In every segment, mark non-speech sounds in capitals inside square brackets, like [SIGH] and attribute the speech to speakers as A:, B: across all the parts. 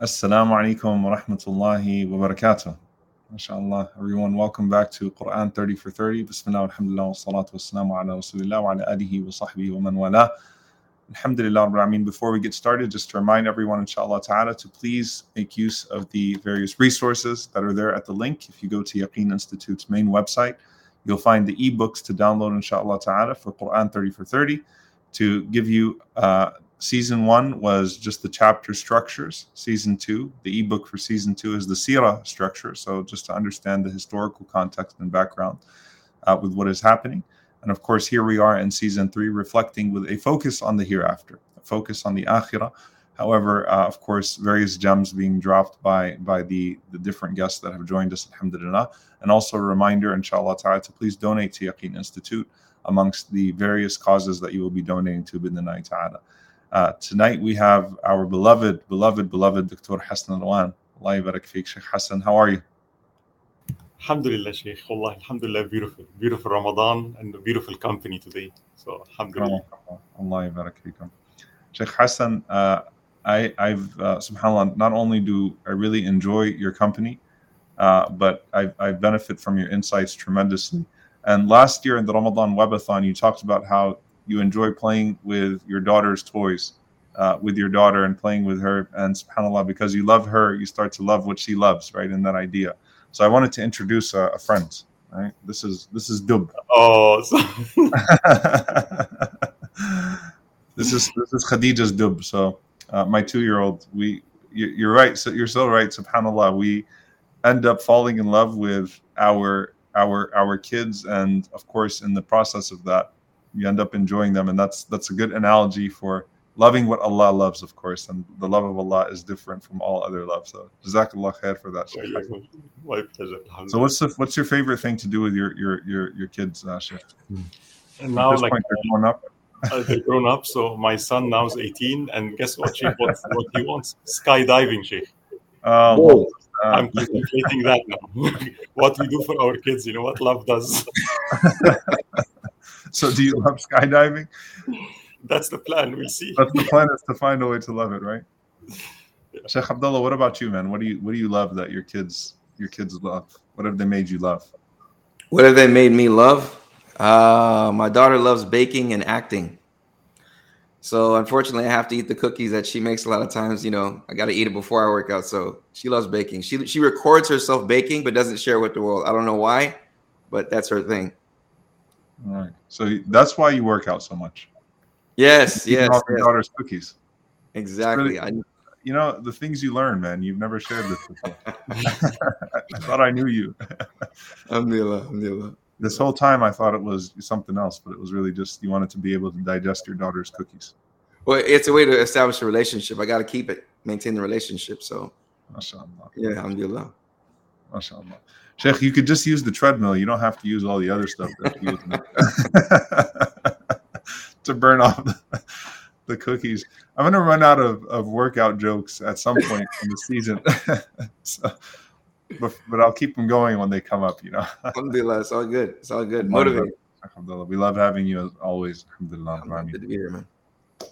A: Assalamu alaikum wa rahmatullahi wa barakatuh. MashaAllah. Everyone, welcome back to Quran 30 for 30. Bismillah, alhamdulillah, wa salatu ala rasulillah wa ala alihi wa sahbihi wa man wala. Alhamdulillah, Rabbil Before we get started, just to remind everyone, inshallah ta'ala, to please make use of the various resources that are there at the link. If you go to Yaqeen Institute's main website, you'll find the ebooks to download, inshallah ta'ala, for Quran 30 for 30 to give you uh, season one was just the chapter structures. Season two, the ebook for season two is the Sira structure. So just to understand the historical context and background uh, with what is happening. And of course, here we are in season three, reflecting with a focus on the hereafter, a focus on the akhirah. However, uh, of course, various gems being dropped by by the, the different guests that have joined us, alhamdulillah. And also a reminder, inshallah ta'ala, to please donate to Yaqeen Institute amongst the various causes that you will be donating to bidnai ta'ala. Uh, tonight we have our beloved, beloved, beloved Dr. Hassan Elwan. Allah barak Sheikh Hassan. How are you?
B: Alhamdulillah, Sheikh. Allah, Alhamdulillah, beautiful. Beautiful Ramadan and a beautiful company today. So, Alhamdulillah.
A: Allah barak Sheikh Hassan, uh, I, I've, uh, subhanAllah, not only do I really enjoy your company, uh, but I, I benefit from your insights tremendously. And last year in the Ramadan Webathon, you talked about how you enjoy playing with your daughter's toys, uh, with your daughter and playing with her. And subhanAllah, because you love her, you start to love what she loves, right? In that idea. So I wanted to introduce a, a friend. Right? This is this is Dub.
B: Oh, [LAUGHS] [LAUGHS]
A: this is this is Khadija's Dub. So uh, my two-year-old. We you, are right. So you're so right. Subhanallah, we end up falling in love with our our our kids, and of course, in the process of that, you end up enjoying them, and that's that's a good analogy for loving what Allah loves, of course, and the love of Allah is different from all other love. So, jazakallah khair for that.
B: My.
A: So, what's the what's your favorite thing to do with your your your, your kids, uh, Sheikh?
B: And now, like point, they're grown up. [LAUGHS] uh, they're grown up. So my son now is 18, and guess what, Sheikh? What, what he wants? Skydiving, Sheikh.
A: Oh,
B: I'm contemplating that now. [LAUGHS] what we do for our kids, you know what love does. [LAUGHS]
A: so, do you love skydiving?
B: That's the plan. We'll see.
A: That's the plan is to find a way to love it, right? Yeah. Sheikh Abdullah, what about you, man? What do you what do you love that your kids your kids love? What have they made you love?
C: What have they made me love? Uh, my daughter loves baking and acting. So unfortunately, I have to eat the cookies that she makes a lot of times. You know, I got to eat it before I work out. So she loves baking. She she records herself baking, but doesn't share with the world. I don't know why, but that's her thing.
A: All right. So that's why you work out so much.
C: Yes, yes.
A: Off your
C: yes.
A: daughter's cookies.
C: Exactly.
A: Really, you know the things you learn, man. You've never shared this before. [LAUGHS] [LAUGHS] I thought I knew you.
C: alhamdulillah, alhamdulillah.
A: This whole time, I thought it was something else, but it was really just you wanted to be able to digest your daughter's cookies.
C: Well, it's a way to establish a relationship. I got to keep it, maintain the relationship. So,
A: mashallah.
C: Yeah, alhamdulillah.
A: Mashallah. Sheikh, you could just use the treadmill. You don't have to use all the other stuff that you [LAUGHS] to burn off the, the, cookies. I'm gonna run out of, of workout jokes at some point in the season. [LAUGHS] so, but, but I'll keep them going when they come up, you know. [LAUGHS]
C: Alhamdulillah, it's all good. It's all good. Motivate.
A: We love having you as always. Alhamdulillah.
C: Good to be here, man.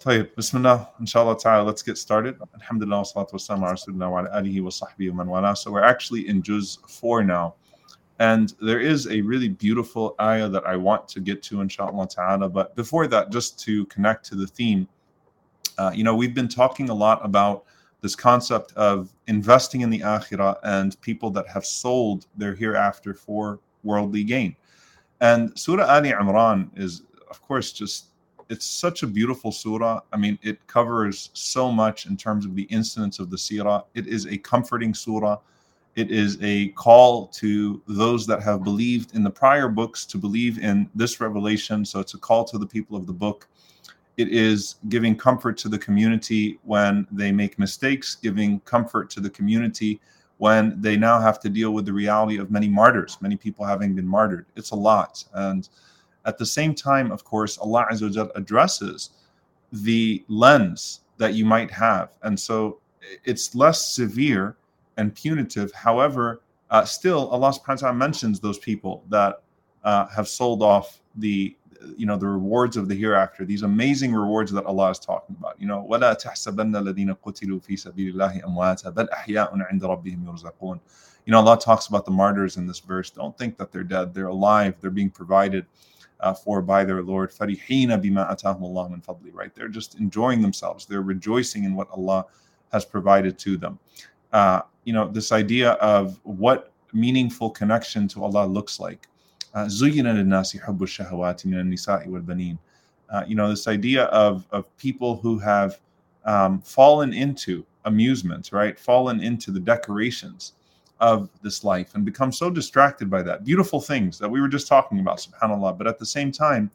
A: طيب بسم الله ان شاء الله تعالى let's get started الحمد لله والصلاه والسلام على رسول الله وعلى اله وصحبه ومن والاه so we're actually in juz 4 now and there is a really beautiful ayah that I want to get to, inshallah ta'ala. But before that, just to connect to the theme, uh, you know, we've been talking a lot about this concept of investing in the akhirah and people that have sold their hereafter for worldly gain. And Surah Ali Imran is, of course, just it's such a beautiful surah. I mean, it covers so much in terms of the incidents of the seerah. It is a comforting surah it is a call to those that have believed in the prior books to believe in this revelation. So it's a call to the people of the book. It is giving comfort to the community when they make mistakes, giving comfort to the community when they now have to deal with the reality of many martyrs, many people having been martyred. It's a lot. And at the same time, of course, Allah addresses the lens that you might have. And so it's less severe and punitive. However, uh, still, Allah subhanahu wa ta'ala mentions those people that uh, have sold off the you know the rewards of the hereafter these amazing rewards that allah is talking about you know ولا تحسبن الذين قتلوا في سبيل الله امواتا بل احياء عند ربهم يرزقون you know allah talks about the martyrs in this verse don't think that they're dead they're alive they're being provided uh, for by their lord فرحين بما اتاهم الله من فضله right they're just enjoying themselves they're rejoicing in what allah has provided to them uh, you know this idea of what meaningful connection to allah looks like زين للناس حب الشهوات من النساء والبنين. Uh, you know, this idea of, of people who have um, fallen into amusement, right? Fallen into the decorations of this life and become so distracted by that. Beautiful things that we were just talking about, subhanAllah. But at the same time,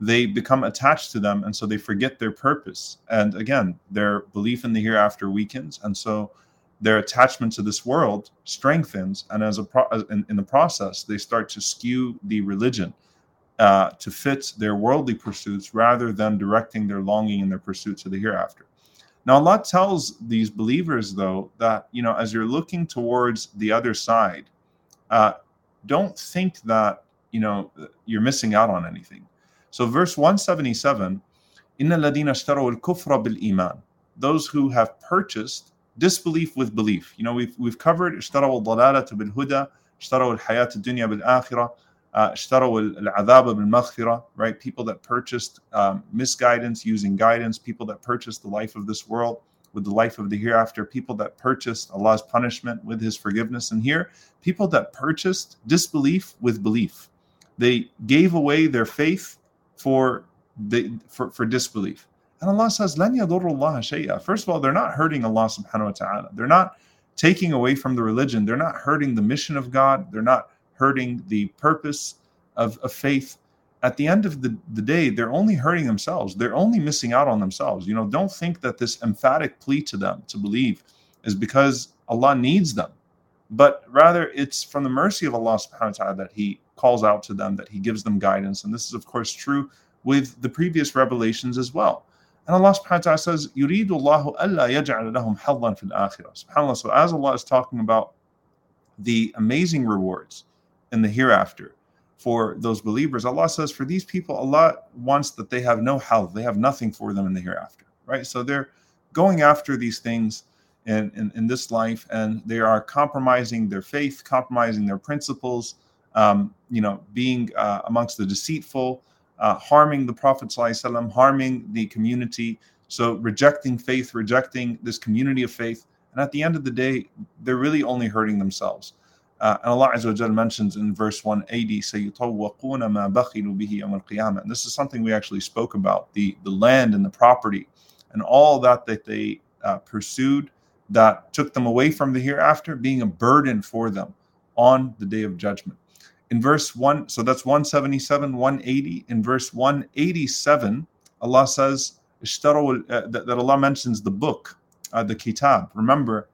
A: they become attached to them and so they forget their purpose. And again, their belief in the hereafter weakens. And so their attachment to this world strengthens, and as a pro- in, in, the process, they start to skew the religion uh, to fit their worldly pursuits rather than directing their longing and their pursuit to the hereafter. Now, Allah tells these believers, though, that you know, as you're looking towards the other side, uh, don't think that you know you're missing out on anything. So, verse 177, "Inna ladina al-kufra bil iman." Those who have purchased disbelief with belief. You know, we've we've covered اشتروا الضلالة بالهدى, اشتروا الحياة الدنيا بالآخرة, اشتروا العذاب بالمغفرة, right? People that purchased um, misguidance using guidance, people that purchased the life of this world with the life of the hereafter, people that purchased Allah's punishment with his forgiveness. And here, people that purchased disbelief with belief. They gave away their faith for the for, for disbelief. And Allah says, لَن يَضُرُّ First of all, they're not hurting Allah subhanahu wa ta'ala. They're not taking away from the religion. They're not hurting the mission of God. They're not hurting the purpose of, of faith. At the end of the, the day, they're only hurting themselves. They're only missing out on themselves. You know, don't think that this emphatic plea to them to believe is because Allah needs them, but rather it's from the mercy of Allah subhanahu wa ta'ala that He calls out to them, that He gives them guidance. And this is, of course, true with the previous revelations as well. And Allah subhanahu wa ta'ala says, يُرِيدُ اللَّهُ أَلَّا يَجْعَلَ لَهُمْ حَظًّا فِي الْآخِرَةِ SubhanAllah. So as Allah is talking about the amazing rewards in the hereafter for those believers, Allah says, for these people, Allah wants that they have no health, they have nothing for them in the hereafter, right? So they're going after these things in, in, in this life and they are compromising their faith, compromising their principles, um, you know, being uh, amongst the deceitful, uh, harming the Prophet ﷺ, harming the community. So rejecting faith, rejecting this community of faith. And at the end of the day, they're really only hurting themselves. Uh, and Allah Azza mentions in verse 180, سَيُطَوَّقُونَ مَا بَخِلُوا بِهِ يَوْمَ الْقِيَامَةِ And this is something we actually spoke about, the, the land and the property and all that that they uh, pursued that took them away from the hereafter being a burden for them on the day of judgment in verse 1 so that's 177 180 in verse 187 allah says uh, that, that allah mentions the book uh, the kitab remember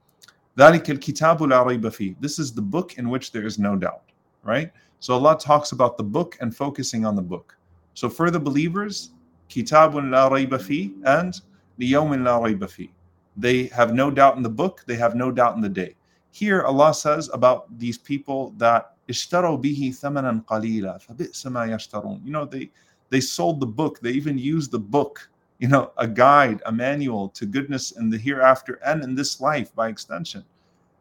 A: this is the book in which there is no doubt right so allah talks about the book and focusing on the book so for the believers kitabun la rayba fi and liyawmin la rayba fi they have no doubt in the book they have no doubt in the day here allah says about these people that اشتروا به ثمنا قليلا فبئس ما يشترون you know they they sold the book they even used the book you know, a guide, a manual to goodness in the hereafter and in this life by extension.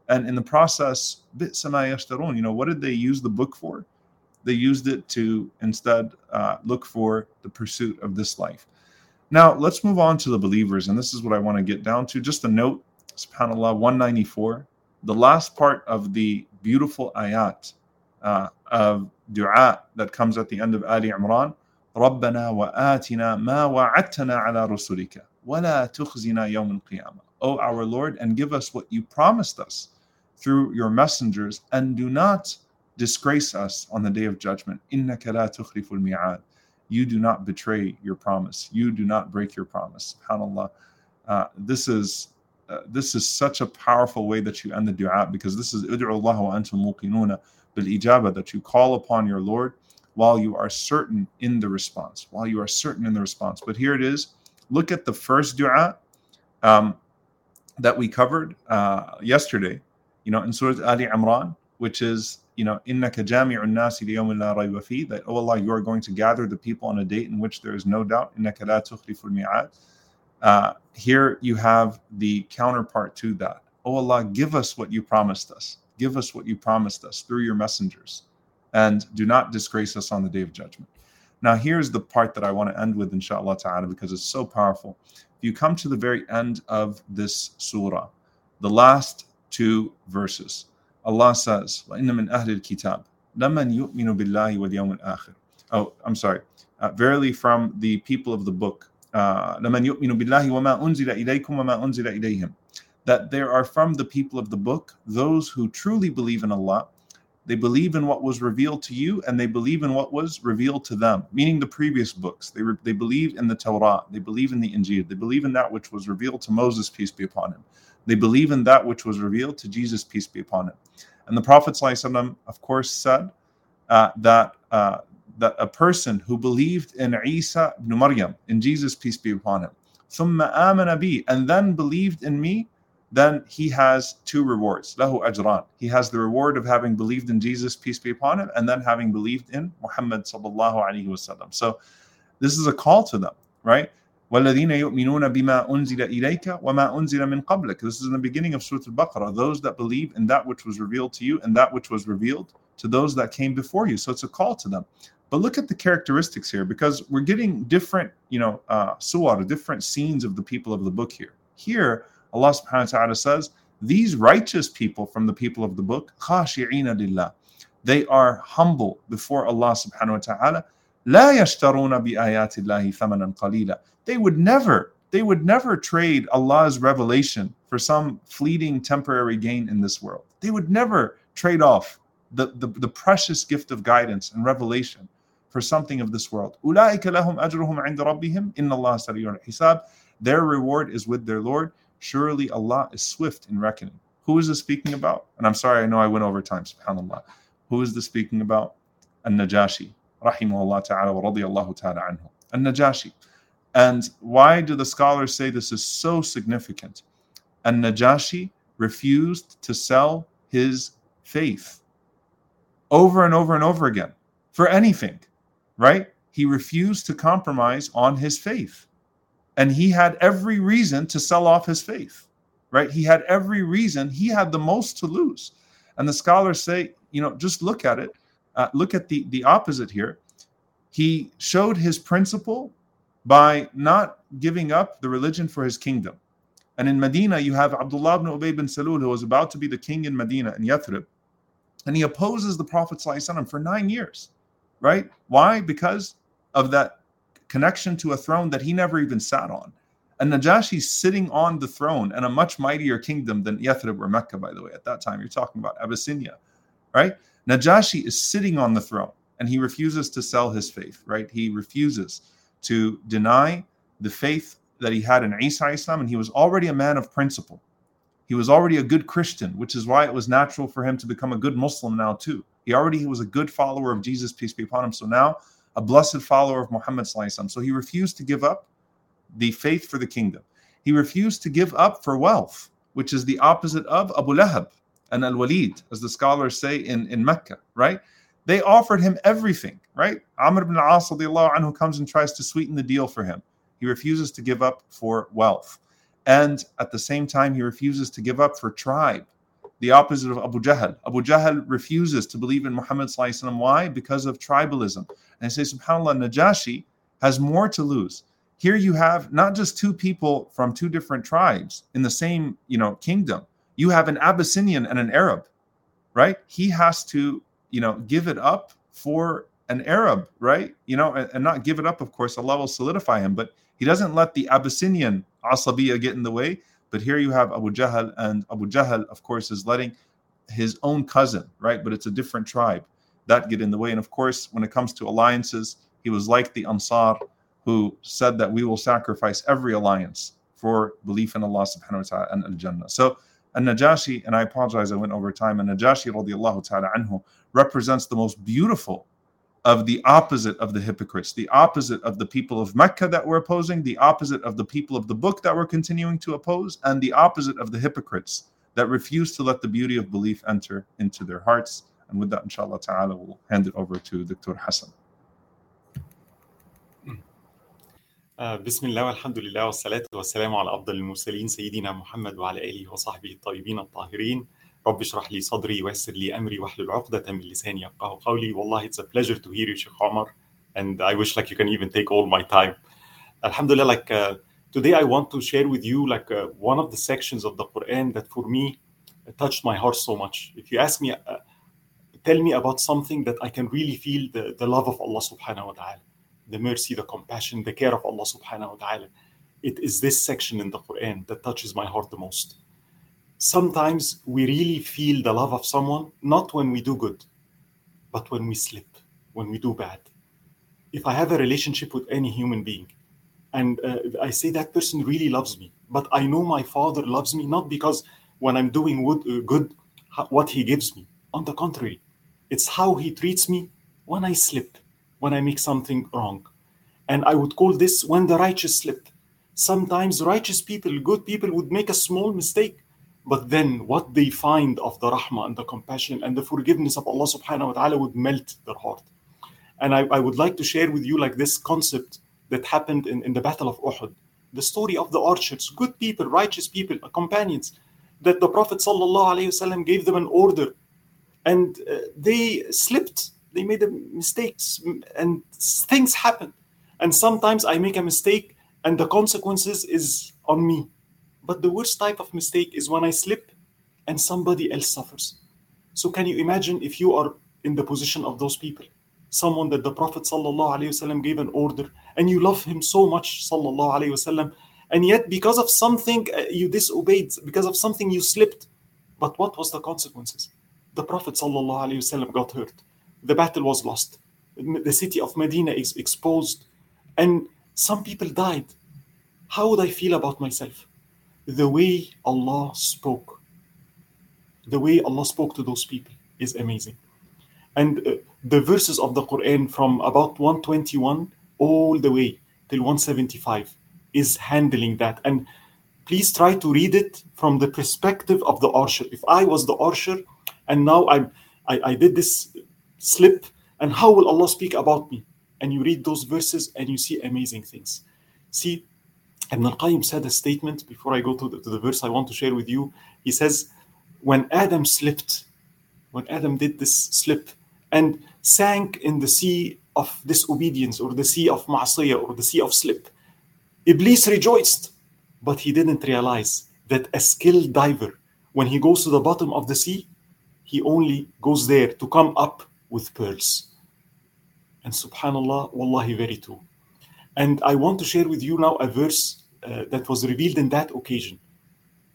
A: And in the process, bit you know, what did they use the book for? They used it to instead uh, look for the pursuit of this life. Now, let's move on to the believers. And this is what I want to get down to. Just a note, subhanAllah, 194, the last part of the beautiful ayat uh, of dua that comes at the end of Ali Imran ربنا وآتنا ما وعدتنا على رسلك ولا تخزنا يوم القيامة O our Lord and give us what you promised us through your messengers and do not disgrace us on the day of judgment إنك لا تخلف الميعاد you do not betray your promise you do not break your promise subhanallah uh, this is uh, this is such a powerful way that you end the dua because this is ادعوا الله وأنتم موقنون bil that you call upon your Lord while you are certain in the response, while you are certain in the response. But here it is. Look at the first dua um, that we covered uh, yesterday, you know, in Surah Ali Imran, which is you know, إِنَّكَ جَامِعُ النَّاسِ لِيَوْمٍ لَا رَيْبَ فِيهِ That, oh Allah, you are going to gather the people on a date in which there is no doubt. إِنَّكَ لَا تُخْلِفُ الْمِيعَادِ uh, Here you have the counterpart to that. Oh Allah, give us what you promised us. Give us what you promised us through your messengers. And do not disgrace us on the day of judgment. Now, here's the part that I want to end with, inshallah ta'ala, because it's so powerful. If you come to the very end of this surah, the last two verses, Allah says, وَإِنَّ مِنْ أَهْلِ الْكِتَابِ لَمَنْ يُؤْمِنُ بِاللَّهِ وَالْيَوْمِ الْآخِرِ Oh, I'm sorry. Uh, verily from the people of the book, uh, لَمَنْ يُؤْمِنُ بِاللَّهِ وَمَا أُنزِلَ إِلَيْكُمْ وَمَا أُنزِلَ إِلَيْهِمْ That there are from the people of the book those who truly believe in Allah they believe in what was revealed to you and they believe in what was revealed to them, meaning the previous books. They, re- they believe in the Torah, they believe in the Injil, they believe in that which was revealed to Moses, peace be upon him. They believe in that which was revealed to Jesus, peace be upon him. And the Prophet, ﷺ, of course, said uh, that, uh, that a person who believed in Isa ibn Maryam, in Jesus, peace be upon him, ثم آمن بي, and then believed in me, then he has two rewards. Lahu ajran. He has the reward of having believed in Jesus, peace be upon him, and then having believed in Muhammad sallallahu alaihi wasallam. So this is a call to them, right? وَالَّذِينَ يُؤْمِنُونَ بِمَا أُنزِلَ إِلَيْكَ وَمَا أُنزِلَ مِن قَبْلِكَ This is in the beginning of Surah Al-Baqarah. Those that believe in that which was revealed to you and that which was revealed to those that came before you. So it's a call to them. But look at the characteristics here because we're getting different, you know, uh, suwar, different scenes of the people of the book here. Here, Allah subhanahu wa ta'ala says, these righteous people from the people of the book, khashi'ina lillah, they are humble before Allah subhanahu wa ta'ala. لا يشترون بآيات الله ثمنا قليلا. They would never, they would never trade Allah's revelation for some fleeting temporary gain in this world. They would never trade off the, the, the precious gift of guidance and revelation for something of this world. أولئك لهم أجرهم عند ربهم إن الله سريع الحساب. Their reward is with their Lord Surely Allah is swift in reckoning. Who is this speaking about? And I'm sorry, I know I went over time, subhanAllah. Who is this speaking about? An-Najashi, rahimahullah ta'ala wa radiyallahu ta'ala anhu. An-Najashi. And why do the scholars say this is so significant? An-Najashi refused to sell his faith over and over and over again for anything, right? He refused to compromise on his faith. And he had every reason to sell off his faith, right? He had every reason. He had the most to lose. And the scholars say, you know, just look at it. Uh, look at the, the opposite here. He showed his principle by not giving up the religion for his kingdom. And in Medina, you have Abdullah ibn Ubay bin Salul, who was about to be the king in Medina, in Yathrib. And he opposes the Prophet ﷺ for nine years, right? Why? Because of that connection to a throne that he never even sat on. And Najashi's sitting on the throne and a much mightier kingdom than Yathrib or Mecca, by the way. At that time, you're talking about Abyssinia, right? Najashi is sitting on the throne and he refuses to sell his faith, right? He refuses to deny the faith that he had in Isa Islam, and he was already a man of principle. He was already a good Christian, which is why it was natural for him to become a good Muslim now, too. He already was a good follower of Jesus, peace be upon him. So now a blessed follower of Muhammad. So he refused to give up the faith for the kingdom. He refused to give up for wealth, which is the opposite of Abu Lahab and Al Walid, as the scholars say in, in Mecca, right? They offered him everything, right? Amr ibn al-As anhu comes and tries to sweeten the deal for him. He refuses to give up for wealth. And at the same time, he refuses to give up for tribe the opposite of Abu Jahl. Abu Jahl refuses to believe in Muhammad. Why? Because of tribalism. And I say, subhanAllah, Najashi has more to lose. Here you have not just two people from two different tribes in the same you know kingdom. You have an Abyssinian and an Arab, right? He has to you know give it up for an Arab, right? You know, and, and not give it up, of course. Allah will solidify him, but he doesn't let the Abyssinian asabiya get in the way but here you have Abu Jahl, and Abu Jahl, of course, is letting his own cousin, right? But it's a different tribe that get in the way. And of course, when it comes to alliances, he was like the Ansar who said that we will sacrifice every alliance for belief in Allah subhanahu wa ta'ala and Al Jannah. So An-Najashi, and I apologize, I went over time, and Najashi radiallahu ta'ala anhu represents the most beautiful of the opposite of the hypocrites, the opposite of the people of Mecca that were opposing, the opposite of the people of the book that were continuing to oppose, and the opposite of the hypocrites that refused to let the beauty of belief enter into their hearts. And with that, inshallah ta'ala, we'll hand it over to Dr. Hassan.
B: بسم الله والحمد لله والصلاة والسلام على أفضل المرسلين سيدنا محمد وعلى آله وصحبه الطيبين الطاهرين رب اشرح لي صدري ويسر لي أمري واحلل عقدة من لساني يفقه قولي والله it's a pleasure to hear you Sheikh Omar and I wish like you can even take all my time Alhamdulillah like uh, today I want to share with you like uh, one of the sections of the Quran that for me touched my heart so much if you ask me uh, tell me about something that I can really feel the, the love of Allah subhanahu wa ta'ala the mercy, the compassion, the care of Allah subhanahu wa ta'ala. It is this section in the Quran that touches my heart the most. Sometimes we really feel the love of someone, not when we do good, but when we slip, when we do bad. If I have a relationship with any human being and uh, I say that person really loves me, but I know my father loves me not because when I'm doing good, good what he gives me. On the contrary, it's how he treats me when I slip when I make something wrong. And I would call this when the righteous slip. Sometimes righteous people, good people would make a small mistake, but then what they find of the rahmah and the compassion and the forgiveness of Allah subhanahu wa ta'ala would melt their heart. And I, I would like to share with you like this concept that happened in, in the Battle of Uhud. The story of the archers, good people, righteous people, companions, that the Prophet ﷺ gave them an order. And uh, they slipped. They made mistakes. And things happen. And sometimes i make a mistake and the consequences is on me but the worst type of mistake is when i slip and somebody else suffers so can you imagine if you are in the position of those people someone that the prophet ﷺ gave an order and you love him so much ﷺ, and yet because of something uh, you disobeyed because of something you slipped but what was the consequences the prophet ﷺ got hurt the battle was lost. The city of Medina is exposed, and some people died. How would I feel about myself? The way Allah spoke, the way Allah spoke to those people is amazing. And uh, the verses of the Quran from about 121 all the way till 175 is handling that. And please try to read it from the perspective of the archer. If I was the archer and now I'm, I, I did this slip and how will Allah speak about me? And you read those verses and you see amazing things. See, Ibn al-Qayyim said a statement before I go to the, to the verse I want to share with you. He says, when Adam slipped, when Adam did this slip and sank in the sea of disobedience or the sea of ma'asiyah or the sea of slip, Iblis rejoiced, but he didn't realize that a skilled diver, when he goes to the bottom of the sea, he only goes there to come up with pearls. And subhanAllah, wallahi, very true. And I want to share with you now a verse uh, that was revealed in that occasion,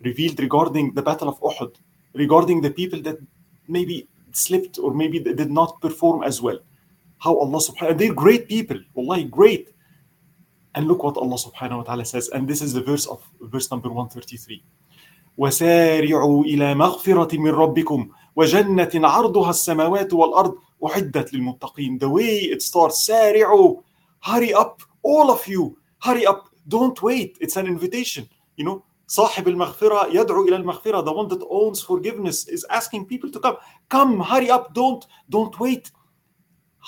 B: revealed regarding the Battle of Uhud, regarding the people that maybe slipped or maybe did not perform as well. How Allah subhanahu they're great people, wallahi, great. And look what Allah subhanahu wa ta'ala says, and this is the verse of verse number 133. وسارعوا إلى مغفرة من ربكم وجنة عرضها السماوات والأرض أعدت للمتقين the way it starts سارعوا hurry up all of you hurry up don't wait it's an invitation you know صاحب المغفرة يدعو إلى المغفرة the one that owns forgiveness is asking people to come come hurry up don't don't wait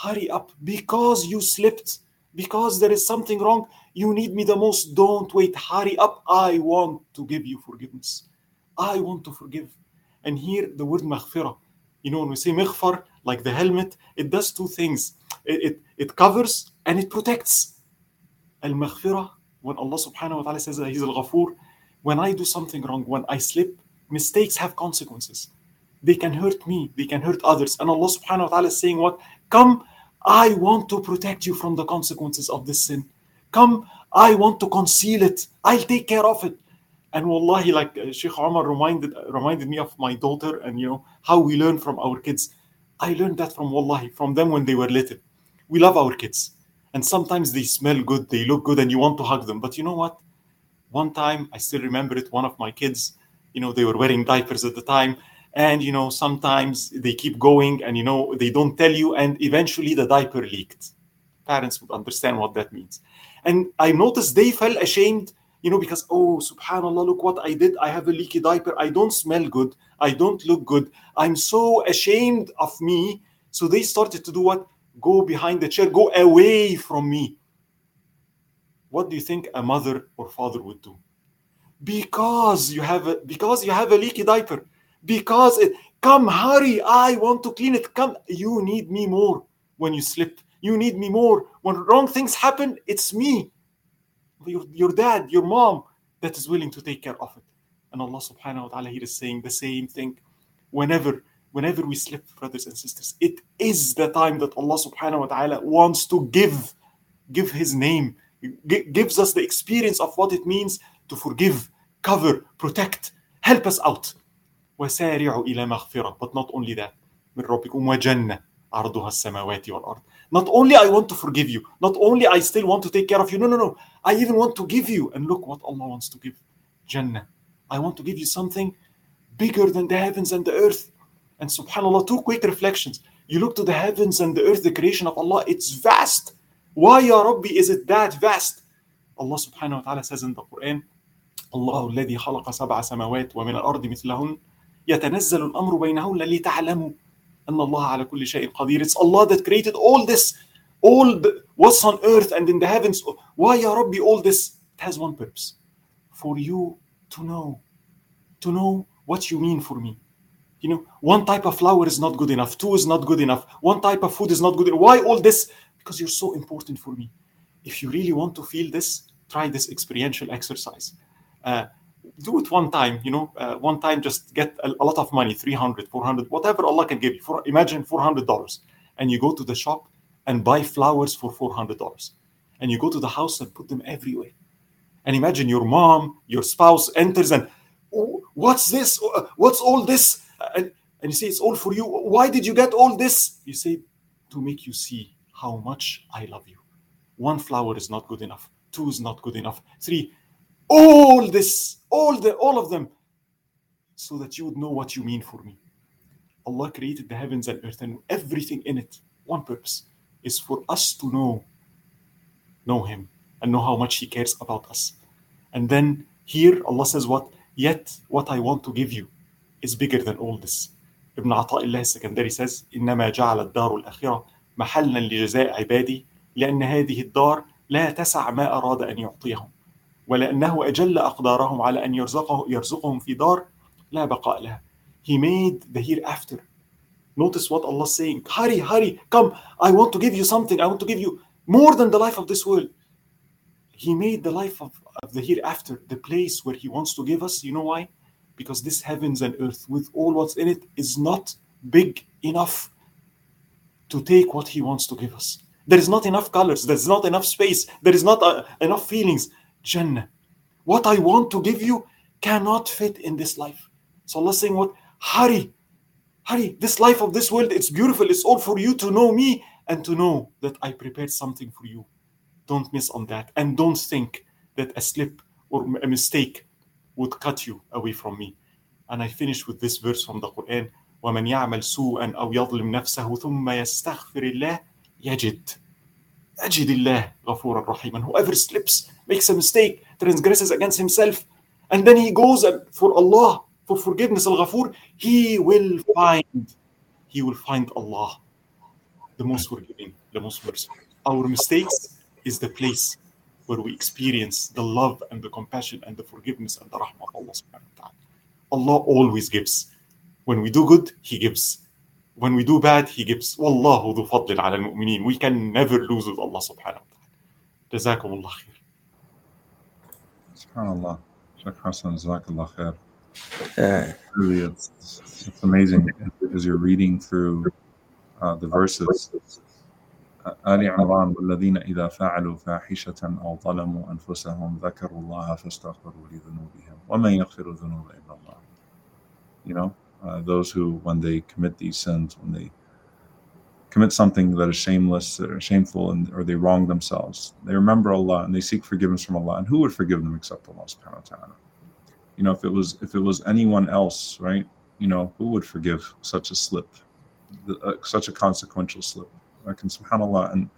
B: hurry up because you slipped because there is something wrong you need me the most don't wait hurry up I want to give you forgiveness I want to forgive and here the word maghfirah. You know, when we say maghfar, like the helmet, it does two things. It, it, it covers and it protects. Al maghfirah, when Allah subhanahu wa ta'ala says that He's al ghafur, when I do something wrong, when I slip, mistakes have consequences. They can hurt me, they can hurt others. And Allah subhanahu wa ta'ala is saying, What? Come, I want to protect you from the consequences of this sin. Come, I want to conceal it. I'll take care of it. And wallahi, like uh, Sheikh Omar reminded reminded me of my daughter and you know how we learn from our kids. I learned that from wallahi, from them when they were little. We love our kids. And sometimes they smell good, they look good, and you want to hug them. But you know what? One time, I still remember it, one of my kids, you know, they were wearing diapers at the time. And, you know, sometimes they keep going and, you know, they don't tell you. And eventually the diaper leaked. Parents would understand what that means. And I noticed they felt ashamed you know, because, oh, subhanAllah, look what I did. I have a leaky diaper. I don't smell good. I don't look good. I'm so ashamed of me. So they started to do what? Go behind the chair, go away from me. What do you think a mother or father would do? Because you have a because you have a leaky diaper, because it come hurry, I want to clean it. Come, you need me more when you slip. You need me more. When wrong things happen, it's me your, your dad, your mom that is willing to take care of it. And Allah subhanahu wa ta'ala is saying the same thing. Whenever, whenever we slip, brothers and sisters, it is the time that Allah subhanahu wa ta'ala wants to give, give his name, G- gives us the experience of what it means to forgive, cover, protect, help us out. وسارعوا إلى مغفرة but not only that من ربكم وجنة عرضها السماوات والأرض not only I want to forgive you, not only I still want to take care of you. No, no, no. I even want to give you. And look what Allah wants to give Jannah. I want to give you something bigger than the heavens and the earth. And subhanAllah, two quick reflections. You look to the heavens and the earth, the creation of Allah, it's vast. Why, Ya Rabbi, is it that vast? Allah subhanahu wa ta'ala says in the Quran, الله الذي خلق سبع سماوات ومن الأرض مثلهن يتنزل الأمر بينهن لتعلموا أن الله على كل شيء قدير. It's Allah that created all this, all the, what's on earth and in the heavens. Why, Ya Rabbi, all this? It has one purpose. For you to know, to know what you mean for me. You know, one type of flower is not good enough. Two is not good enough. One type of food is not good enough. Why all this? Because you're so important for me. If you really want to feel this, try this experiential exercise. Uh, do it one time you know uh, one time just get a, a, lot of money 300 400 whatever allah can give you for imagine 400 dollars and you go to the shop and buy flowers for 400 dollars and you go to the house and put them everywhere and imagine your mom your spouse enters and oh, what's this uh, what's all this and, and you say it's all for you. Why did you get all this? You say to make you see how much i love you. One flower is not good enough. Two is not good enough. Three all this, all the all of them, so that you would know what you mean for me. Allah created the heavens and earth and everything in it. One purpose is for us to know, know Him and know how much He cares about us. And then here Allah says, What? Yet what I want to give you is bigger than all this. Ibn Ata'illah السكندري says إنما جعل الدار الآخرة محلا لجزاء عبادي لأن هذه الدار لا تسع ما أراد أن يعطيهم ولأنه أجل أقدارهم على أن يرزقه يرزقهم في دار لا بقاء لها. He made the hereafter. Notice what Allah is saying. Hurry, hurry, come. I want to give you something. I want to give you more than the life of this world. He made the life of, of the hereafter, the place where He wants to give us. You know why? Because this heavens and earth, with all what's in it, is not big enough to take what He wants to give us. There is not enough colors. There's not enough space. There is not uh, enough feelings. Jannah. What I want to give you cannot fit in this life. So Allah saying, What? Hurry, hurry. This life of this world, it's beautiful. It's all for you to know me and to know that I prepared something for you. Don't miss on that. And don't think that a slip or a mistake would cut you away from me. And I finish with this verse from the Quran. ومن يعمل سوءا أو يظلم نفسه ثم يستغفر الله يجد أجد الله غفورا رحيما whoever slips makes a mistake transgresses against himself and then he goes for Allah for forgiveness al-Ghafur he will find he will find Allah the most forgiving the most merciful our mistakes is the place where we experience the love and the compassion and the forgiveness and the rahmah of Allah subhanahu wa ta'ala. Allah always gives. When we do good, He gives. When we do bad, He gives. Wallahu dhu fadlin ala al-mu'mineen. We can never lose with Allah subhanahu wa ta'ala. Jazakum Allah khair.
A: SubhanAllah. Sheikh Hassan, Jazakallah khair.
C: Yeah.
A: Really, it's, it's, amazing as you're reading through uh, the verses. آل عمران والذين إذا فعلوا فاحشة أو ظلموا أنفسهم ذكروا الله فاستغفروا لذنوبهم ومن يغفر الذنوب إلا الله. You know, uh, those who, when they commit these sins, when they commit something that is shameless or shameful, and or they wrong themselves, they remember Allah and they seek forgiveness from Allah. And who would forgive them except Allah Subhanahu wa Taala? You know, if it was if it was anyone else, right? You know, who would forgive such a slip, uh, such a consequential slip? Like in Subhanallah, and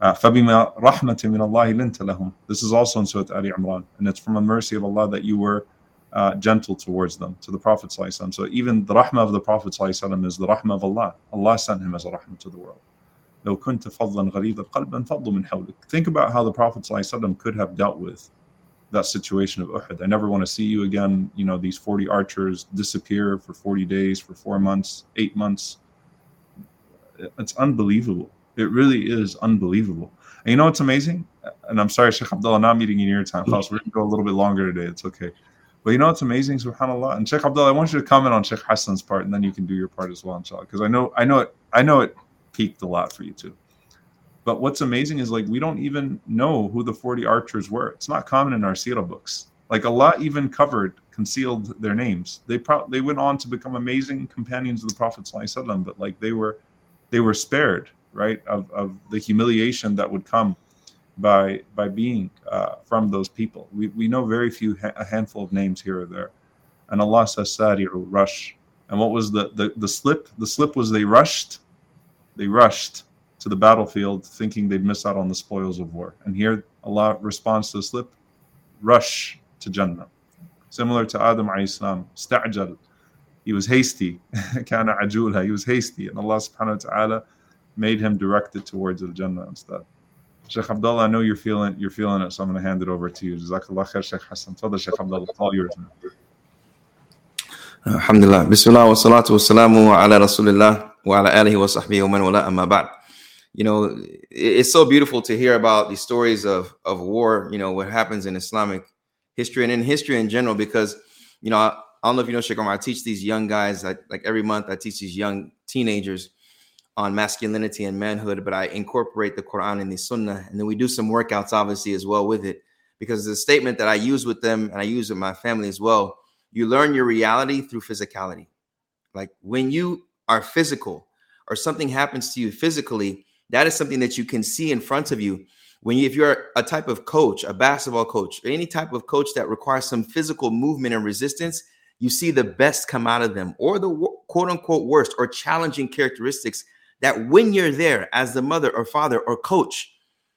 A: Uh, فَبِمَا رَحْمَةٍ مِّنَ اللَّهِ لِنْتَ لَهُمْ This is also in Surah Ali Imran. And it's from the mercy of Allah that you were uh, gentle towards them, to the Prophet ﷺ. So even the rahmah of the Prophet ﷺ is the rahmah of Allah. Allah sent him as a rahmah to the world. لو كنت فظا غليظ القلب انفضوا من حولك. Think about how the Prophet ﷺ could have dealt with that situation of Uhud. I never want to see you again. You know, these 40 archers disappear for 40 days, for four months, eight months. It's unbelievable. It really is unbelievable. And you know what's amazing? And I'm sorry, Sheikh Abdullah, not meeting in your time. We're going to go a little bit longer today. It's okay. But you know what's amazing, subhanAllah? And Sheikh Abdullah, I want you to comment on Sheikh Hassan's part, and then you can do your part as well, inshallah. Because I know I know it I know it peaked a lot for you too. But what's amazing is like we don't even know who the 40 archers were. It's not common in our Sirah books. Like Allah even covered, concealed their names. They pro- they went on to become amazing companions of the Prophet, but like they were they were spared, right, of, of the humiliation that would come by by being uh, from those people. We, we know very few, a handful of names here or there. And Allah says, Sari'u, rush. And what was the, the, the slip? The slip was they rushed, they rushed to the battlefield thinking they'd miss out on the spoils of war. And here Allah responds to the slip, rush to Jannah. Similar to Adam Islam, sta'jal. He was hasty. [LAUGHS] Kana ajula. He was hasty. And Allah subhanahu wa ta'ala made him directed towards the Jannah instead. Sheikh Abdullah, I know you're feeling you're feeling it, so I'm going to hand it over to you. Jazakallah khair, Sheikh Hassan. Tell Sheikh Abdullah, all yours now.
C: Alhamdulillah. Bismillah wa salatu wa salamu ala rasulillah wa ala alihi wa sahbihi wa man wala amma ba'd. You know, it's so beautiful to hear about the stories of of war, you know, what happens in Islamic history and in history in general, because, you know, I, don't know if you know, Sheikh Omar, I teach these young guys, I, like every month, I teach these young teenagers on masculinity and manhood, but I incorporate the Quran and the Sunnah, and then we do some workouts, obviously, as well with it, because the statement that I use with them and I use with my family as well. You learn your reality through physicality. Like when you are physical or something happens to you physically, that is something that you can see in front of you. When you, if you're a type of coach, a basketball coach, or any type of coach that requires some physical movement and resistance, you see the best come out of them, or the quote unquote worst or challenging characteristics that when you're there as the mother or father or coach,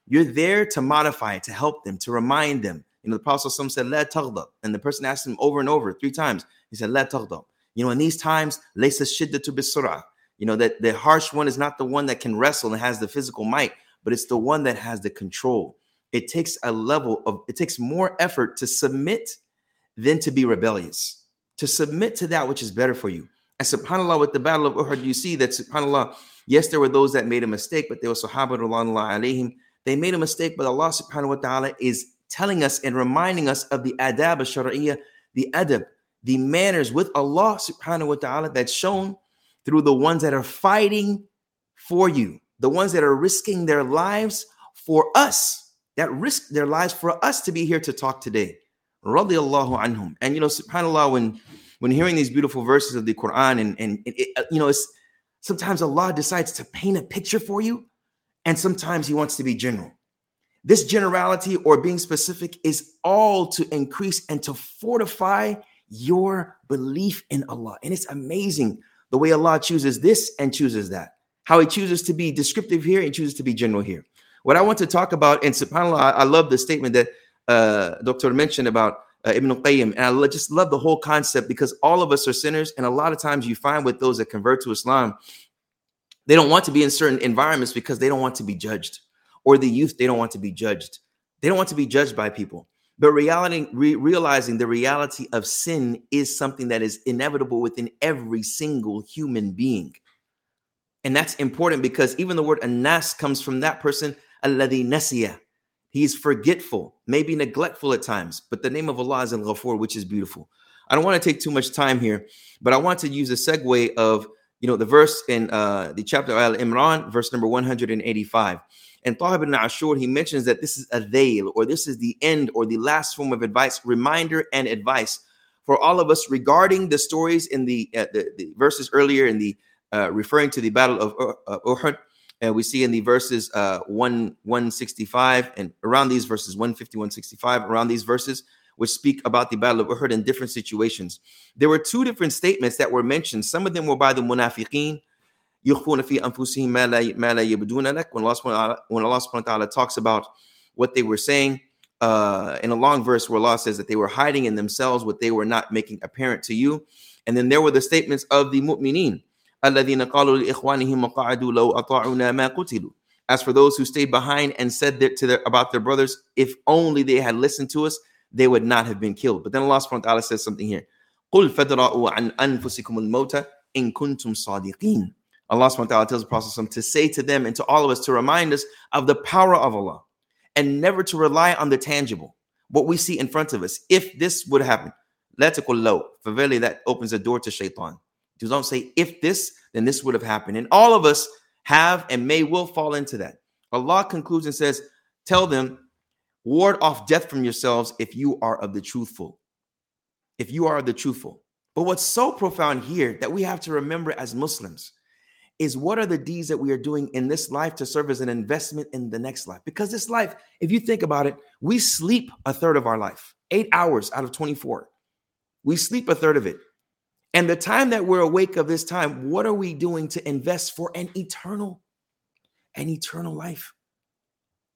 C: you're there to modify, to help them, to remind them. You know, the Prophet said, La. And the person asked him over and over, three times. He said, La. You know, in these times, laysa shiddatu bisura. You know, that the harsh one is not the one that can wrestle and has the physical might, but it's the one that has the control. It takes a level of, it takes more effort to submit than to be rebellious, to submit to that which is better for you. And subhanAllah, with the Battle of Uhud, you see that subhanAllah, Yes, there were those that made a mistake, but there were Sahaba alayhim. They made a mistake, but Allah subhanahu wa ta'ala is telling us and reminding us of the adab al the adab, the manners with Allah subhanahu wa ta'ala that's shown through the ones that are fighting for you, the ones that are risking their lives for us, that risk their lives for us to be here to talk today. Radiallahu anhum. And you know, subhanAllah, when when hearing these beautiful verses of the Quran and and it, uh, you know, it's Sometimes Allah decides to paint a picture for you, and sometimes He wants to be general. This generality or being specific is all to increase and to fortify your belief in Allah. And it's amazing the way Allah chooses this and chooses that. How He chooses to be descriptive here and chooses to be general here. What I want to talk about, and subhanAllah, I love the statement that uh, Dr. mentioned about uh, Ibn Qayyim. And I just love the whole concept because all of us are sinners. And a lot of times you find with those that convert to Islam, they don't want to be in certain environments because they don't want to be judged. Or the youth, they don't want to be judged. They don't want to be judged by people. But reality, re- realizing the reality of sin is something that is inevitable within every single human being. And that's important because even the word anas comes from that person, alladhi. He's forgetful, maybe neglectful at times, but the name of Allah is Al Ghafur, which is beautiful. I don't want to take too much time here, but I want to use a segue of you know the verse in uh, the chapter Al Imran, verse number 185. And Tahir ibn Ashur, he mentions that this is a veil, or this is the end, or the last form of advice, reminder and advice for all of us regarding the stories in the uh, the, the, verses earlier in the uh, referring to the battle of uh, Uhud and we see in the verses uh, 1 165 and around these verses 150 165 around these verses which speak about the battle of Uhud in different situations there were two different statements that were mentioned some of them were by the munafiqeen يخفون في أنفسهم ما لا ما لا يبدون لك when Allah subhanahu when Allah subhanahu wa ta'ala talks about what they were saying uh, in a long verse where Allah says that they were hiding in themselves what they were not making apparent to you and then there were the statements of the mu'mineen الذين قالوا لإخوانهم وقعدوا لو أطاعونا ما قتلوا as for those who stayed behind and said that to their, about their brothers, if only they had listened to us, they would not have been killed. But then Allah subhanahu wa ta'ala says something here. قُلْ فَدْرَأُوا عَنْ أَنفُسِكُمُ الْمَوْتَ إِن كُنْتُمْ صَادِقِينَ Allah subhanahu wa ta'ala tells the Prophet to say to them and to all of us to remind us of the power of Allah and never to rely on the tangible, what we see in front of us. If this would happen, let it low. For verily that opens the door to shaitan. Don't say, if this, then this would have happened. And all of us have and may will fall into that. Allah concludes and says, Tell them, ward off death from yourselves if you are of the truthful. If you are the truthful. But what's so profound here that we have to remember as Muslims is what are the deeds that we are doing in this life to serve as an investment in the next life? Because this life, if you think about it, we sleep a third of our life, eight hours out of 24. We sleep a third of it. And the time that we're awake of this time, what are we doing to invest for an eternal, an eternal life?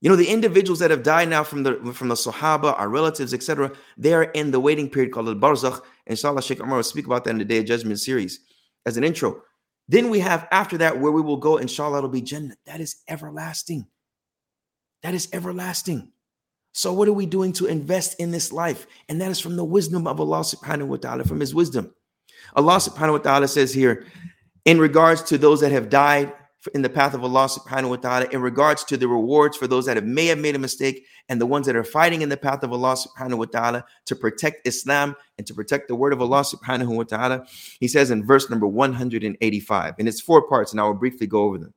C: You know, the individuals that have died now from the from the Sahaba, our relatives, etc., they're in the waiting period called the Barzakh. Inshallah, Sheikh Umar will speak about that in the Day of Judgment series as an intro. Then we have after that where we will go, inshallah, it'll be Jannah. That is everlasting. That is everlasting. So, what are we doing to invest in this life? And that is from the wisdom of Allah subhanahu wa ta'ala, from His wisdom. Allah subhanahu wa ta'ala says here, in regards to those that have died in the path of Allah subhanahu wa ta'ala, in regards to the rewards for those that have, may have made a mistake and the ones that are fighting in the path of Allah subhanahu wa ta'ala to protect Islam and to protect the word of Allah subhanahu wa ta'ala. He says in verse number 185, and it's four parts, and I will briefly go over them.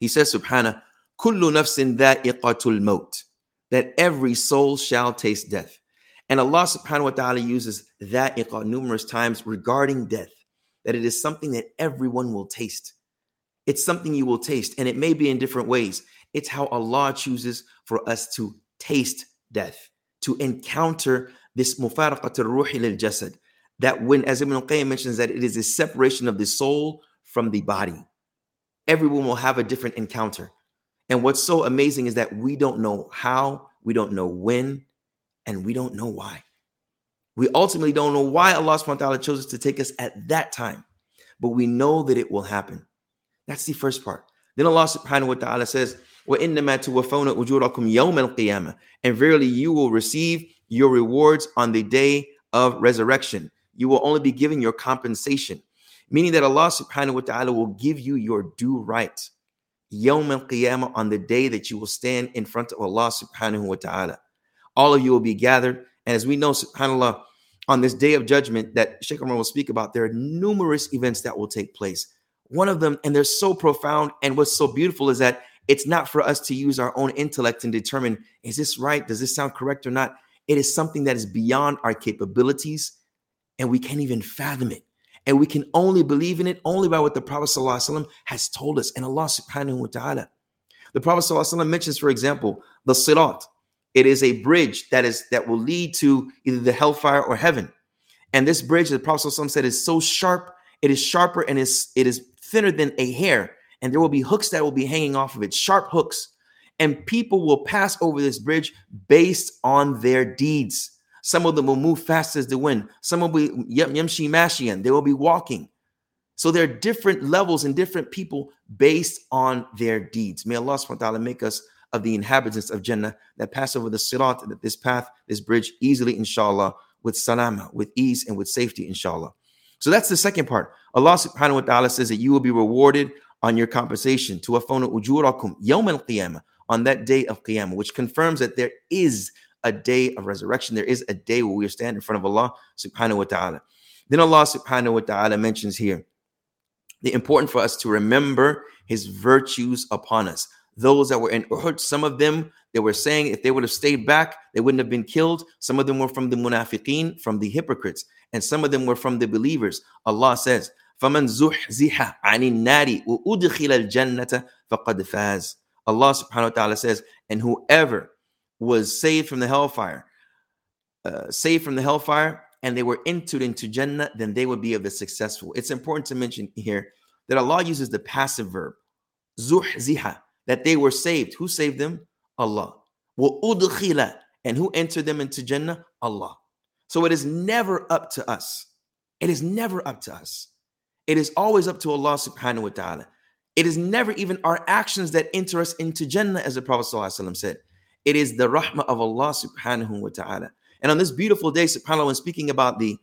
C: He says, Subhana, kullu nafsin dha'iqatul that every soul shall taste death. And Allah subhanahu wa ta'ala uses that iqa numerous times regarding death, that it is something that everyone will taste. It's something you will taste, and it may be in different ways. It's how Allah chooses for us to taste death, to encounter this mufaraqat al-ruhi lil-jasad. That when, as Ibn al-Qayyim mentions, that it is a separation of the soul from the body. Everyone will have a different encounter. And what's so amazing is that we don't know how, we don't know when, and we don't know why. We ultimately don't know why Allah subhanahu wa ta'ala chose us to take us at that time, but we know that it will happen. That's the first part. Then Allah subhanahu wa ta'ala says, وَإِنَّمَا تُوَفَّوْنَ أُجُورَكُمْ يَوْمَ الْقِيَامَةِ And verily you will receive your rewards on the day of resurrection. You will only be given your compensation, meaning that Allah subhanahu wa ta'ala will give you your due right. Yawm al-qiyamah on the day that you will stand in front of Allah subhanahu wa ta'ala all of you will be gathered. And as we know, subhanAllah, on this day of judgment that Sheikh Umar will speak about, there are numerous events that will take place. One of them, and they're so profound, and what's so beautiful is that it's not for us to use our own intellect and determine is this right? Does this sound correct or not? It is something that is beyond our capabilities, and we can't even fathom it. And we can only believe in it only by what the Prophet ﷺ has told us and Allah subhanahu wa ta'ala. The Prophet ﷺ mentions, for example, the sirat, it is a bridge that is that will lead to either the hellfire or heaven. And this bridge, the Prophet said, is so sharp, it is sharper and is it is thinner than a hair. And there will be hooks that will be hanging off of it, sharp hooks. And people will pass over this bridge based on their deeds. Some of them will move fast as the wind. Some will be yamshi mashian. They will be walking. So there are different levels and different people based on their deeds. May Allah subhanahu wa ta'ala make us of the inhabitants of Jannah that pass over the sirat, that this path, this bridge, easily, inshallah, with salama, with ease and with safety, inshallah. So that's the second part. Allah subhanahu wa ta'ala says that you will be rewarded on your compensation to afona ujurakum yawm al qiyamah, on that day of qiyamah, which confirms that there is a day of resurrection. There is a day where we stand in front of Allah subhanahu wa ta'ala. Then Allah subhanahu wa ta'ala mentions here the important for us to remember his virtues upon us those that were in Uhud, some of them they were saying if they would have stayed back, they wouldn't have been killed. Some of them were from the munafiqeen, from the hypocrites, and some of them were from the believers. Allah says, فَمَنْ زُحْزِحَ عَنِ النَّارِ وَأُدْخِلَ الْجَنَّةَ فَقَدْ فَازَ Allah subhanahu wa ta'ala says, and whoever was saved from the hellfire, uh, saved from the hellfire, and they were entered into Jannah, then they would be of the successful. It's important to mention here that Allah uses the passive verb, zuhziha, that they were saved. Who saved them? Allah. وَأُدْخِلَ And who entered them into Jannah? Allah. So it is never up to us. It is never up to us. It is always up to Allah subhanahu wa ta'ala. It is never even our actions that enter us into Jannah, as the Prophet ﷺ said. It is the rahmah of Allah subhanahu wa ta'ala. And on this beautiful day, subhanAllah, when speaking about the,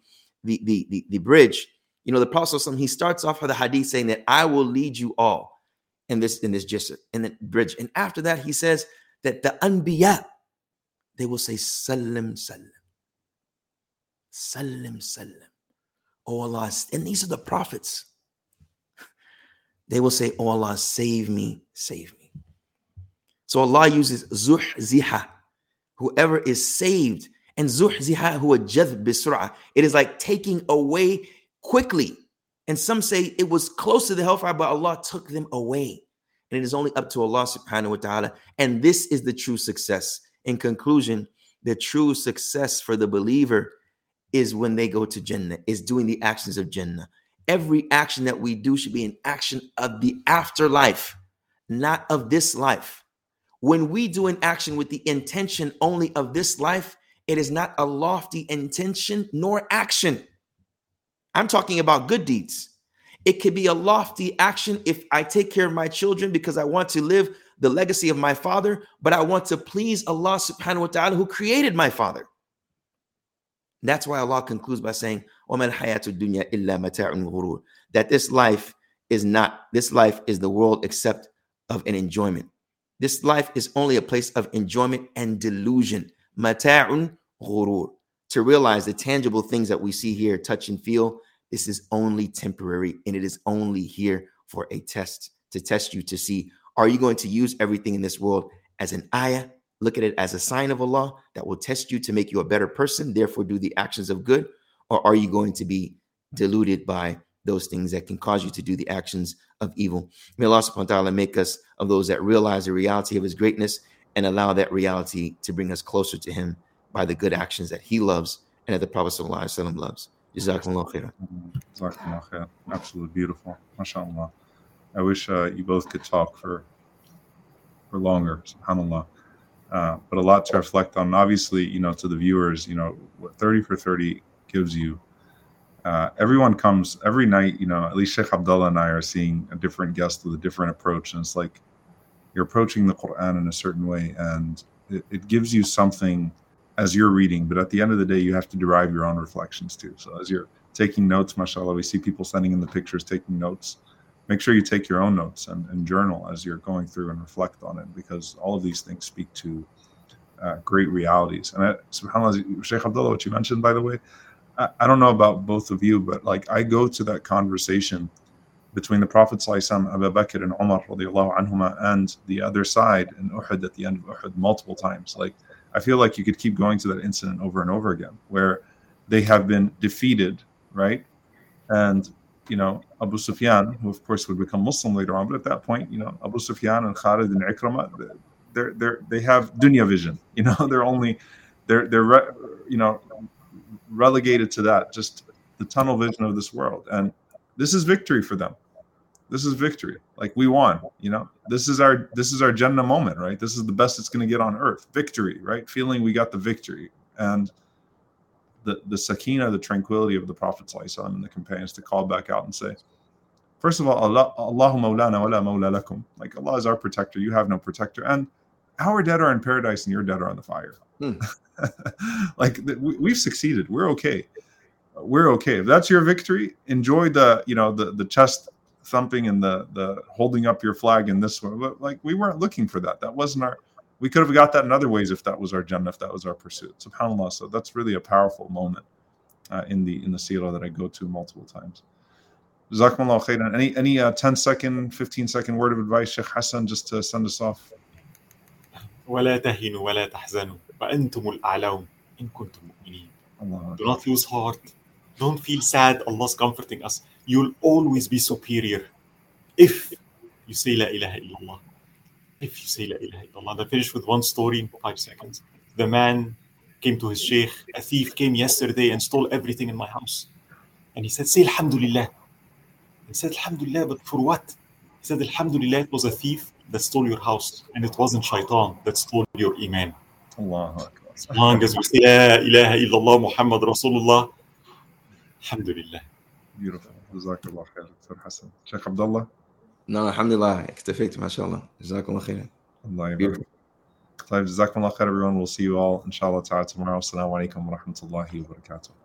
C: the, the, the, the bridge, you know, the Prophet ﷺ, he starts off with a hadith saying that I will lead you all in this in this jisr, in the bridge. And after that, he says that the anbiya, they will say salam salam. Salam salam. Oh Allah, and these are the prophets. They will say, Oh Allah, save me, save me. So Allah uses zuhziha, whoever is saved, and zuhziha huwa jadh bisra. It is like taking away quickly. And some say it was close to the hellfire, but Allah took them away. And it is only up to Allah subhanahu wa ta'ala. And this is the true success. In conclusion, the true success for the believer is when they go to Jannah, is doing the actions of Jannah. Every action that we do should be an action of the afterlife, not of this life. When we do an action with the intention only of this life, it is not a lofty intention nor action. I'm talking about good deeds. It could be a lofty action if I take care of my children because I want to live the legacy of my father, but I want to please Allah subhanahu wa ta'ala who created my father. That's why Allah concludes by saying, that this life is not, this life is the world except of an enjoyment. This life is only a place of enjoyment and delusion. To realize the tangible things that we see here, touch and feel, this is only temporary and it is only here for a test to test you to see are you going to use everything in this world as an ayah, look at it as a sign of Allah that will test you to make you a better person, therefore do the actions of good, or are you going to be deluded by those things that can cause you to do the actions of evil? May Allah subhanahu wa ta'ala make us of those that realize the reality of his greatness and allow that reality to bring us closer to him by the good actions that he loves and that the Prophet loves. Jazakumullah khairan.
A: Jazakumullah khair. Absolutely beautiful. MashaAllah. I wish uh, you both could talk for for longer. SubhanAllah. Uh, but a lot to reflect on. Obviously, you know, to the viewers, you know, what 30 for 30 gives you. Uh, everyone comes every night, you know, at least Sheikh Abdullah and I are seeing a different guest with a different approach. And it's like you're approaching the Quran in a certain way, and it, it gives you something as you're reading, but at the end of the day, you have to derive your own reflections too. So as you're taking notes, mashallah, we see people sending in the pictures, taking notes. Make sure you take your own notes and, and journal as you're going through and reflect on it, because all of these things speak to uh, great realities. And I, subhanAllah, Sheikh Abdullah, what you mentioned, by the way, I, I, don't know about both of you, but like I go to that conversation between the Prophet Abu Bakr and Umar anhuma, and the other side in Uhud at the end of Uhud multiple times. Like I feel like you could keep going to that incident over and over again where they have been defeated, right? And you know, Abu Sufyan, who of course would become Muslim later on, but at that point, you know, Abu Sufyan and Khalid and Ikramah, they're they're they have dunya vision. [LAUGHS] You know, they're only they're they're re, you know relegated to that, just the tunnel vision of this world, and this is victory for them this is victory. Like we won, you know. This is our this is our Jannah moment, right? This is the best it's going to get on earth. Victory, right? Feeling we got the victory and the the sakina, the tranquility of the Prophet and the companions to call back out and say, first of all, Allah Allahu wa la Mawla lakum. Like Allah is our protector. You have no protector, and our dead are in paradise and your dead are on the fire. Hmm. [LAUGHS] like we, we've succeeded. We're okay we're okay. If that's your victory, enjoy the you know the the chest thumping and the the holding up your flag in this one. But like we weren't looking for that. That wasn't our. We could have got that in other ways if that was our agenda, if that was our pursuit. Subhanallah. So that's really a powerful moment uh, in the in the seerah that I go to multiple times. Jazakumullah khairan. Any any uh, 10 second, 15 second word of advice, Sheikh Hassan, just to send us off.
B: ولا ولا تحزنوا وأنتم Do not lose heart. Don't feel sad. Allah's comforting us you'll always be superior if you say La ilaha illallah. If you say La ilaha illallah. I finish with one story in five seconds. The man came to his sheikh. A thief came yesterday and stole everything in my house. And he said, Say Alhamdulillah. He said, Alhamdulillah, but for what? He said, Alhamdulillah, it was a thief that stole your house, and it wasn't shaitan that stole your iman.
A: Allahu.
B: As long as we say, La ilaha illallah Muhammad Rasulullah, Alhamdulillah.
A: Beautiful. جزاك الله خير دكتور حسن. شيخ عبد الله
C: No, alhamdulillah. اكتفيت ما شاء الله. جزاكم الله خيرا.
A: الله يبارك. طيب جزاكم الله خير everyone. We'll see you all inshallah ta'ala tomorrow. Alaikum wa rahmatullahi wa barakatuh.